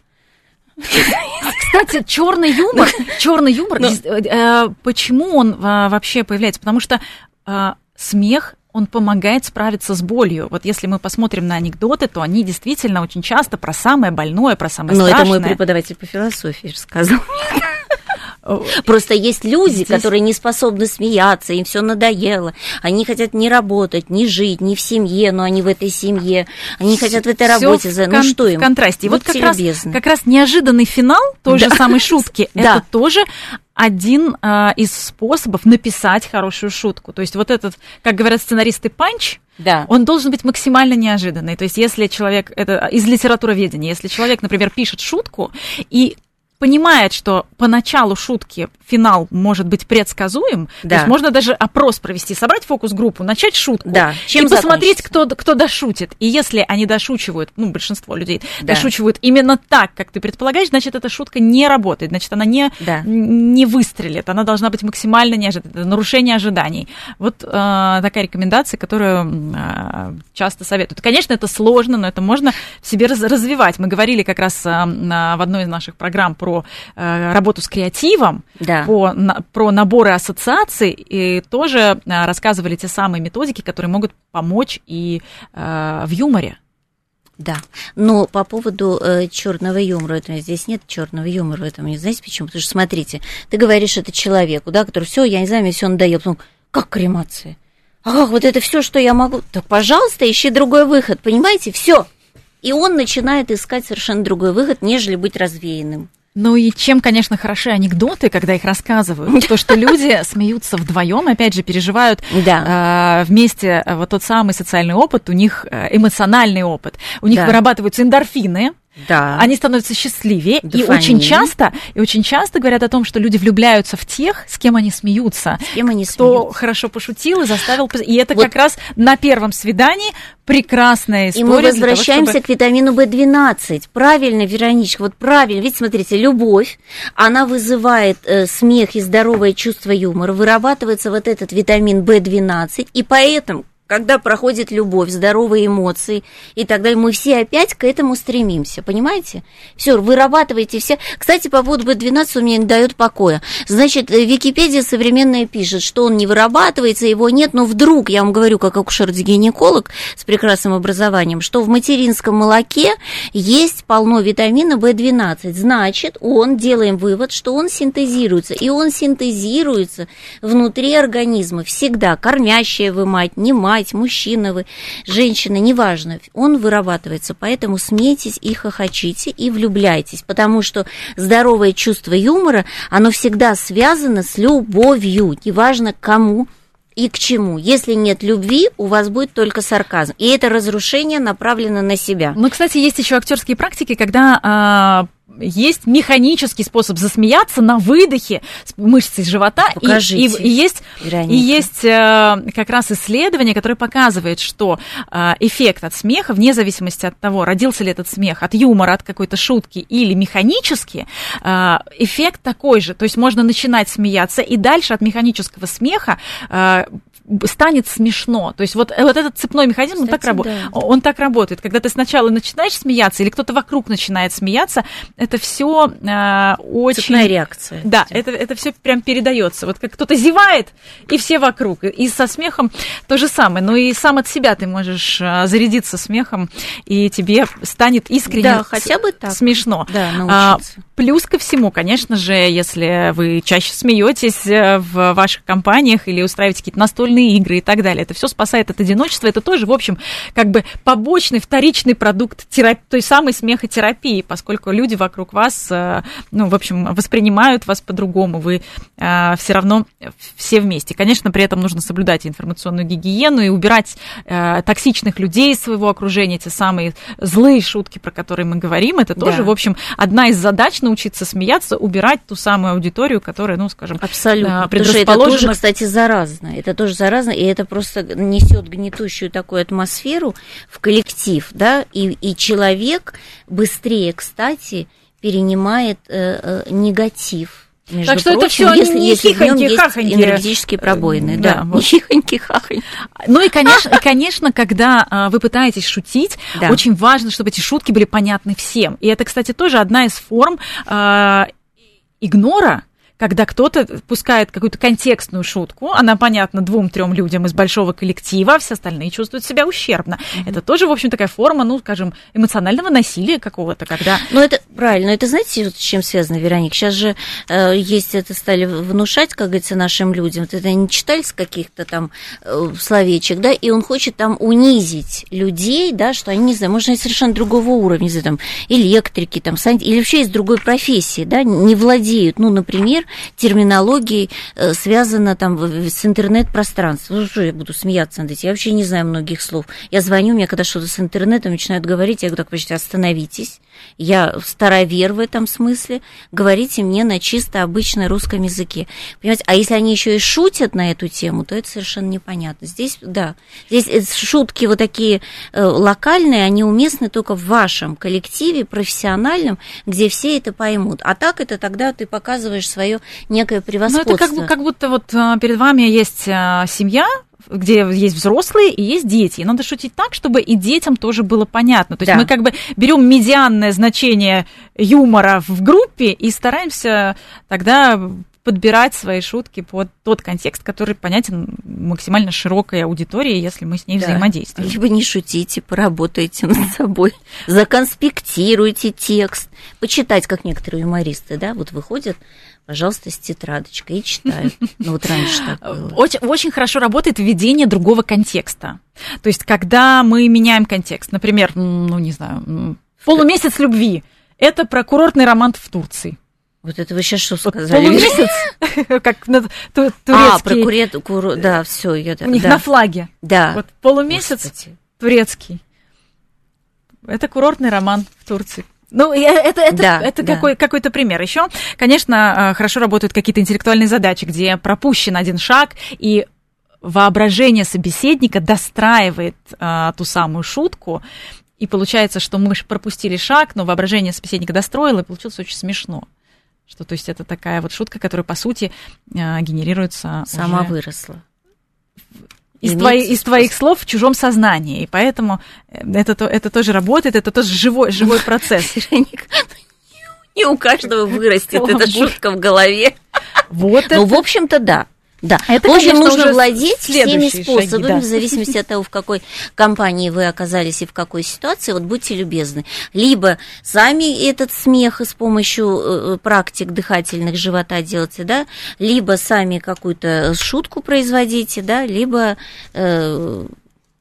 Кстати, черный юмор, черный юмор. Ну. э, почему он э, вообще появляется? Потому что э, смех он помогает справиться с болью. Вот если мы посмотрим на анекдоты, то они действительно очень часто про самое больное, про самое Но страшное. Но это мой преподаватель по философии сказал. Просто есть люди, Здесь... которые не способны смеяться, им все надоело. Они хотят не работать, не жить, не в семье, но они в этой семье. Они хотят в этой работе. В ну что им? В контрасте. вот как раз, как раз неожиданный финал той да. же самой шутки, это тоже один э, из способов написать хорошую шутку. То есть вот этот, как говорят сценаристы, панч, да. он должен быть максимально неожиданный. То есть если человек, это из литературоведения, если человек, например, пишет шутку, и понимает, что поначалу шутки финал может быть предсказуем, да. то есть можно даже опрос провести, собрать фокус-группу, начать шутку да. Чем и посмотреть, кто, кто дошутит. И если они дошучивают, ну, большинство людей да. дошучивают именно так, как ты предполагаешь, значит, эта шутка не работает, значит, она не, да. не выстрелит, она должна быть максимально неожиданной, это нарушение ожиданий. Вот э, такая рекомендация, которую э, часто советуют. Конечно, это сложно, но это можно в себе раз, развивать. Мы говорили как раз э, в одной из наших программ про про э, работу с креативом, да. по, на, про наборы ассоциаций, и тоже э, рассказывали те самые методики, которые могут помочь и э, в юморе. Да, но по поводу э, черного юмора, это, здесь нет черного юмора в этом, не знаете почему? Потому что, смотрите, ты говоришь это человеку, да, который все, я не знаю, мне все надоело, потом, как кремация? Ах, вот это все, что я могу. Так, пожалуйста, ищи другой выход, понимаете, все. И он начинает искать совершенно другой выход, нежели быть развеянным. Ну и чем, конечно, хороши анекдоты, когда их рассказывают, то, что люди смеются вдвоем, опять же, переживают да. э, вместе вот тот самый социальный опыт, у них э, эмоциональный опыт, у них да. вырабатываются эндорфины, да. они становятся счастливее. Дофамин. И очень часто, и очень часто говорят о том, что люди влюбляются в тех, с кем они смеются. С кем они кто смеются. хорошо пошутил и заставил. И это вот. как раз на первом свидании прекрасная история. И мы возвращаемся того, чтобы... к витамину В12. Правильно, Вероничка, вот правильно. Ведь смотрите, любовь, она вызывает э, смех и здоровое чувство юмора, вырабатывается вот этот витамин В12, и поэтому когда проходит любовь, здоровые эмоции, и тогда мы все опять к этому стремимся, понимаете? Все, вырабатываете все. Кстати, по поводу B12 у меня не дает покоя. Значит, э, Википедия современная пишет, что он не вырабатывается, его нет, но вдруг, я вам говорю, как акушер-гинеколог с прекрасным образованием, что в материнском молоке есть полно витамина B12. Значит, он, делаем вывод, что он синтезируется, и он синтезируется внутри организма всегда, кормящая вы мать, не мать, мать, мужчина вы, женщина, неважно, он вырабатывается. Поэтому смейтесь и хохочите, и влюбляйтесь, потому что здоровое чувство юмора, оно всегда связано с любовью, неважно кому и к чему. Если нет любви, у вас будет только сарказм. И это разрушение направлено на себя. Ну, кстати, есть еще актерские практики, когда а, есть механический способ засмеяться на выдохе с мышцей живота. Покажите, и, и, и есть, и есть э, как раз исследование, которое показывает, что э, эффект от смеха, вне зависимости от того, родился ли этот смех от юмора, от какой-то шутки или механически, э, эффект такой же. То есть можно начинать смеяться, и дальше от механического смеха э, станет смешно. То есть вот, вот этот цепной механизм, Кстати, он, так рабо- да. он так работает. Когда ты сначала начинаешь смеяться, или кто-то вокруг начинает смеяться, это все э, очень... Цепная реакция. Да, это, это все прям передается. Вот как кто-то зевает, и все вокруг. И со смехом то же самое. Но и сам от себя ты можешь э, зарядиться смехом, и тебе станет искренне да, хотя бы так. смешно. Да, научиться. А, плюс ко всему, конечно же, если вы чаще смеетесь э, в ваших компаниях или устраиваете какие-то настольные настольные игры и так далее. Это все спасает от одиночества. Это тоже, в общем, как бы побочный, вторичный продукт терапии, той самой смехотерапии, поскольку люди вокруг вас, э, ну, в общем, воспринимают вас по-другому. Вы э, все равно все вместе. Конечно, при этом нужно соблюдать информационную гигиену и убирать э, токсичных людей из своего окружения, те самые злые шутки, про которые мы говорим. Это тоже, да. в общем, одна из задач научиться смеяться, убирать ту самую аудиторию, которая, ну, скажем, Абсолютно. предрасположена. Потому что это тоже, кстати, заразно. Это тоже заразно заразно, и это просто несет гнетущую такую атмосферу в коллектив, да, и, и человек быстрее, кстати, перенимает э, э, негатив между так что прочим, это все если, не если хихоньки, хахоньки. энергетические пробоины, да, да вот. не хихоньки, хахоньки. Ну и, конечно, конечно когда а, вы пытаетесь шутить, да. очень важно, чтобы эти шутки были понятны всем. И это, кстати, тоже одна из форм а, игнора, когда кто-то пускает какую-то контекстную шутку, она понятна двум-трем людям из большого коллектива, а все остальные чувствуют себя ущербно. Mm-hmm. Это тоже, в общем, такая форма, ну, скажем, эмоционального насилия какого-то, когда... Ну, это правильно. Это знаете, с чем связано, Вероник? Сейчас же э, есть это стали внушать, как говорится, нашим людям. Вот это не читали с каких-то там э, словечек, да, и он хочет там унизить людей, да, что они, не знаю, может, они совершенно другого уровня, не знаю, там, электрики, там, сан... или вообще из другой профессии, да, не владеют, ну, например, терминологией э, связана там с интернет-пространством. Ну, что я буду смеяться над этим? Я вообще не знаю многих слов. Я звоню, мне когда что-то с интернетом начинают говорить, я говорю, так, почти остановитесь. Я старовер в этом смысле. Говорите мне на чисто обычном русском языке. Понимаете? А если они еще и шутят на эту тему, то это совершенно непонятно. Здесь, да, здесь э, шутки вот такие э, локальные, они уместны только в вашем коллективе, профессиональном, где все это поймут. А так это тогда ты показываешь свое некое превосходство. Ну, это как, как будто вот а, перед вами есть а, семья, где есть взрослые и есть дети. И надо шутить так, чтобы и детям тоже было понятно. То есть да. мы как бы берем медианное значение юмора в группе и стараемся тогда подбирать свои шутки под тот контекст, который понятен максимально широкой аудитории, если мы с ней да. взаимодействуем. Либо не шутите, поработайте над собой, законспектируйте текст, почитать, как некоторые юмористы, да, вот выходят пожалуйста, с тетрадочкой и читают. Ну вот раньше так было. Очень, очень хорошо работает введение другого контекста. То есть, когда мы меняем контекст, например, ну не знаю, полумесяц любви, это про курортный роман в Турции. Вот это вы сейчас что сказали? Полумесяц, как турецкий. А, про курет, куру, да, все, я У них на флаге. Да. Вот полумесяц турецкий. Это курортный роман в Турции. Ну, это, это, да, это да. Какой, какой-то пример. Еще, конечно, а, хорошо работают какие-то интеллектуальные задачи, где пропущен один шаг, и воображение собеседника достраивает а, ту самую шутку, и получается, что мы пропустили шаг, но воображение собеседника достроило, и получилось очень смешно. Что, то есть, это такая вот шутка, которая, по сути, а, генерируется Сама уже... выросла из, твои, из твоих слов в чужом сознании. И поэтому э, это, это тоже работает, это тоже живой, живой процесс. Не у каждого вырастет эта шутка в голове. Вот ну, в общем-то, да. Да, это, в общем, нужно владеть всеми способами, шаги, да. в зависимости от того, в какой компании вы оказались и в какой ситуации. Вот будьте любезны. Либо сами этот смех с помощью э, э, практик дыхательных живота делайте, да, либо сами какую-то шутку производите, да, либо э,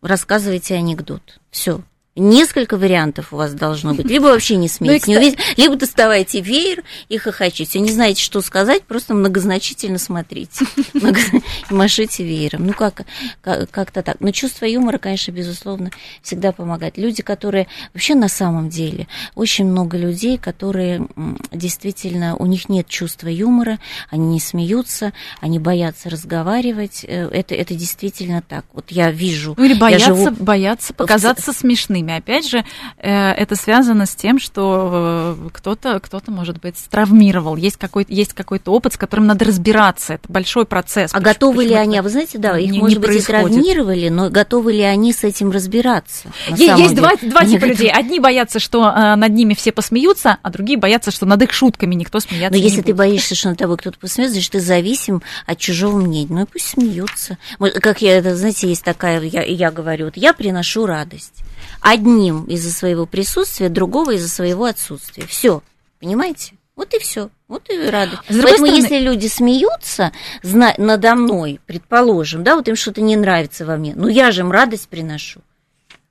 рассказывайте анекдот. Все. Несколько вариантов у вас должно быть. Либо вообще не смейтесь, ну, не увидите, либо доставайте веер и хохочите. Не знаете, что сказать, просто многозначительно смотрите. И машите веером. Ну, как, как-то так. Но чувство юмора, конечно, безусловно, всегда помогает. Люди, которые... Вообще, на самом деле, очень много людей, которые действительно... У них нет чувства юмора, они не смеются, они боятся разговаривать. Э, это, это действительно так. Вот я вижу... Ну, или боятся, живу... боятся показаться смешными время. Опять же, э, это связано с тем, что э, кто-то, кто-то может быть, травмировал. Есть какой-то, есть какой-то опыт, с которым надо разбираться. Это большой процесс. А почему, готовы ли они, а вы знаете, да, их, не, может не быть, происходит. и травмировали, но готовы ли они с этим разбираться? Есть, есть два, два типа людей. Одни боятся, что э, над ними все посмеются, а другие боятся, что над их шутками никто смеяться но не если будет. ты боишься, что над тобой кто-то посмеется, значит, ты зависим от чужого мнения. Ну и пусть смеются. Как я, это, знаете, есть такая, я, я говорю, вот я приношу радость одним из-за своего присутствия, другого из-за своего отсутствия. Все, понимаете? Вот и все. Вот и рады. Поэтому, стороны... если люди смеются зна- надо мной, предположим, да, вот им что-то не нравится во мне, ну я же им радость приношу.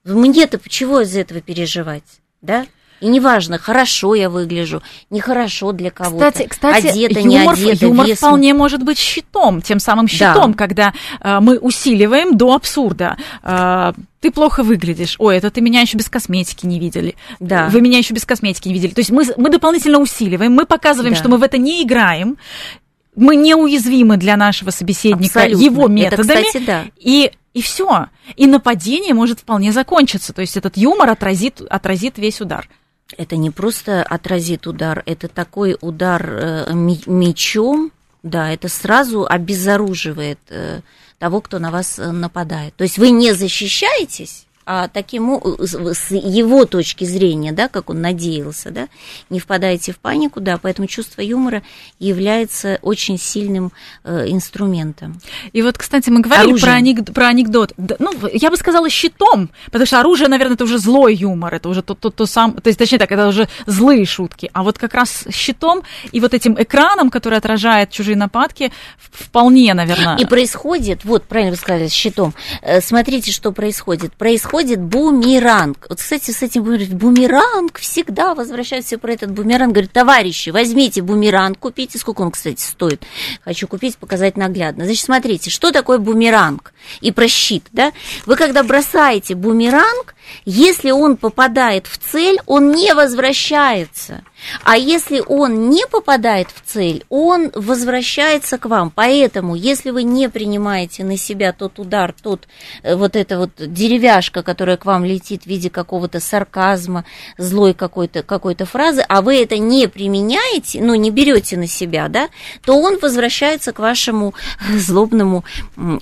Мне-то чего из этого переживать, да? И неважно, хорошо я выгляжу, нехорошо для кого-то. Кстати, кстати одета, юмор, не одета, юмор вес... вполне может быть щитом, тем самым щитом, да. когда э, мы усиливаем до абсурда. Э, ты плохо выглядишь. Ой, это ты меня еще без косметики не видели. Да. Вы меня еще без косметики не видели. То есть мы, мы дополнительно усиливаем, мы показываем, да. что мы в это не играем. Мы неуязвимы для нашего собеседника Абсолютно. его методами. Это, кстати, да. И и все. И нападение может вполне закончиться. То есть этот юмор отразит, отразит весь удар. Это не просто отразит удар, это такой удар э, мечом, да, это сразу обезоруживает э, того, кто на вас э, нападает. То есть вы не защищаетесь, а таким, с его точки зрения, да, как он надеялся, да, не впадаете в панику, да, поэтому чувство юмора является очень сильным э, инструментом. И вот, кстати, мы говорили про, анекд, про анекдот, ну, я бы сказала щитом, потому что оружие, наверное, это уже злой юмор, это уже то, то, то сам, то есть, точнее так, это уже злые шутки, а вот как раз щитом и вот этим экраном, который отражает чужие нападки, вполне, наверное. И происходит, вот, правильно вы сказали, щитом, э, смотрите, что происходит, происходит происходит бумеранг. Вот, кстати, с этим бумеранг всегда возвращают все про этот бумеранг. Говорят, товарищи, возьмите бумеранг, купите. Сколько он, кстати, стоит? Хочу купить, показать наглядно. Значит, смотрите, что такое бумеранг? И про щит, да? Вы когда бросаете бумеранг, если он попадает в цель, он не возвращается. А если он не попадает в цель, он возвращается к вам. Поэтому, если вы не принимаете на себя тот удар, тот э, вот эта вот деревяшка, которая к вам летит в виде какого-то сарказма, злой какой-то какой фразы, а вы это не применяете, ну, не берете на себя, да, то он возвращается к вашему злобному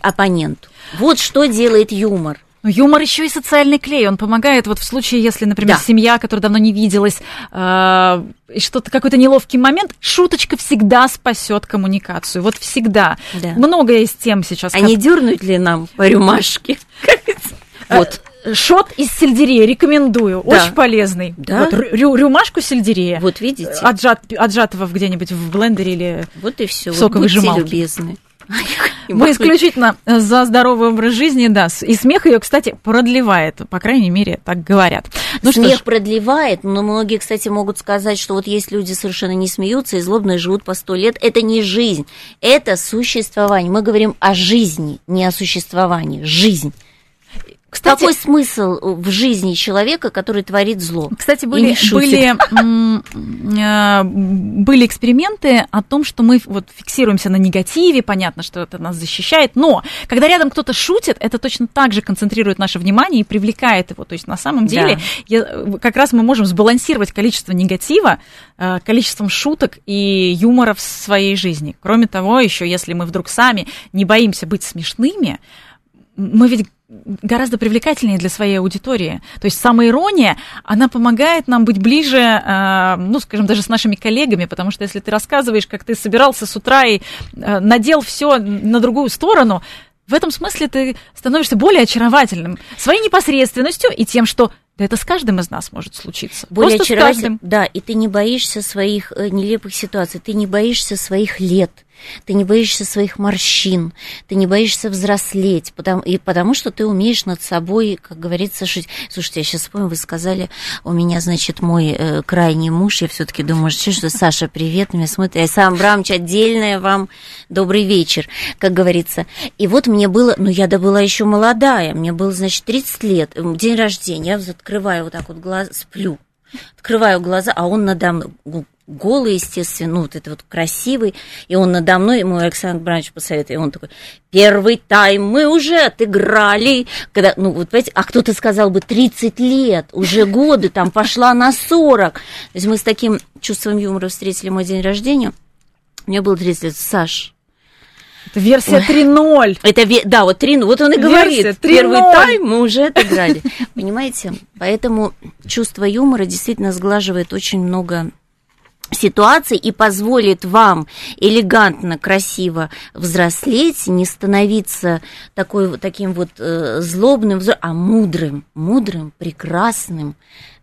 оппоненту. Вот что делает юмор. Но юмор еще и социальный клей. Он помогает вот в случае, если, например, да. семья, которая давно не виделась, э, что-то какой-то неловкий момент, шуточка всегда спасет коммуникацию. Вот всегда. Да. Много есть тем сейчас. А как... не дернуть ли нам по рюмашке? Вот. Шот из сельдерея рекомендую, да. очень полезный. Да. Вот, рю, рюмашку сельдерея. Вот видите. Отжат, отжатого где-нибудь в блендере или вот и все. вот будьте любезны. Мы исключительно за здоровый образ жизни, да. И смех ее, кстати, продлевает, по крайней мере, так говорят. Ну, смех продлевает, но многие, кстати, могут сказать, что вот есть люди совершенно не смеются и злобно живут по сто лет. Это не жизнь, это существование. Мы говорим о жизни, не о существовании. Жизнь. Кстати, Какой смысл в жизни человека, который творит зло? Кстати, были, были, э, были эксперименты о том, что мы вот фиксируемся на негативе, понятно, что это нас защищает, но когда рядом кто-то шутит, это точно так же концентрирует наше внимание и привлекает его. То есть на самом деле да. я, как раз мы можем сбалансировать количество негатива э, количеством шуток и юмора в своей жизни. Кроме того, еще если мы вдруг сами не боимся быть смешными, мы ведь гораздо привлекательнее для своей аудитории. То есть самоирония, она помогает нам быть ближе, э, ну, скажем, даже с нашими коллегами, потому что если ты рассказываешь, как ты собирался с утра и э, надел все на другую сторону, в этом смысле ты становишься более очаровательным своей непосредственностью и тем, что да это с каждым из нас может случиться. Более очаровательным. Да, и ты не боишься своих э, нелепых ситуаций, ты не боишься своих лет, ты не боишься своих морщин, ты не боишься взрослеть, потому, и потому что ты умеешь над собой, как говорится, шить. Слушайте, я сейчас вспомню, вы сказали, у меня, значит, мой э, крайний муж, я все-таки думаю, что, Саша, привет, меня смотрит, Сам Брамович, отдельное вам добрый вечер, как говорится. И вот мне было, ну я да была еще молодая, мне было, значит, 30 лет, день рождения, я открываю вот так вот глаз, сплю, открываю глаза, а он надо мной, голый, естественно, ну, вот это вот красивый, и он надо мной, ему Александр Бранч посоветовал, и он такой, первый тайм мы уже отыграли, когда, ну, вот, понимаете, а кто-то сказал бы 30 лет, уже годы, там, пошла на 40, то есть мы с таким чувством юмора встретили мой день рождения, мне было 30 лет, Саш, это версия 3.0. Это, да, вот 3.0. Вот он и говорит. Первый тайм мы уже отыграли. Понимаете? Поэтому чувство юмора действительно сглаживает очень много ситуаций и позволит вам элегантно, красиво взрослеть, не становиться такой, таким вот э, злобным, а мудрым, мудрым, прекрасным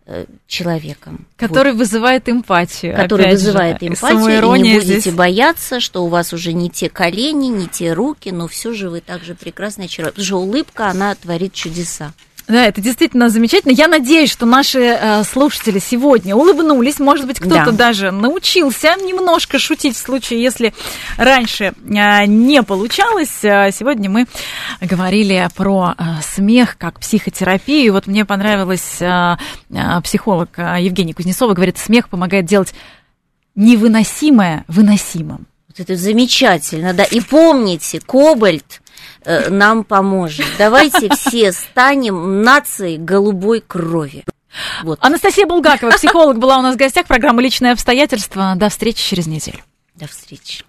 э, человеком. Который вот. вызывает эмпатию. Который вызывает же. эмпатию, и не будете здесь... бояться, что у вас уже не те колени, не те руки, но все же вы также прекрасный человек. Потому что улыбка, она творит чудеса. Да, это действительно замечательно. Я надеюсь, что наши э, слушатели сегодня улыбнулись. Может быть, кто-то да. даже научился немножко шутить в случае, если раньше э, не получалось. Э, сегодня мы говорили про э, смех как психотерапию. И вот мне понравилась э, э, психолог э, Евгения Кузнецова. Говорит, смех помогает делать невыносимое выносимым. Вот это замечательно, да. И помните, кобальт Э, нам поможет. Давайте все станем нацией голубой крови. Вот. Анастасия Булгакова, психолог, была у нас в гостях. Программа «Личные обстоятельства». До встречи через неделю. До встречи.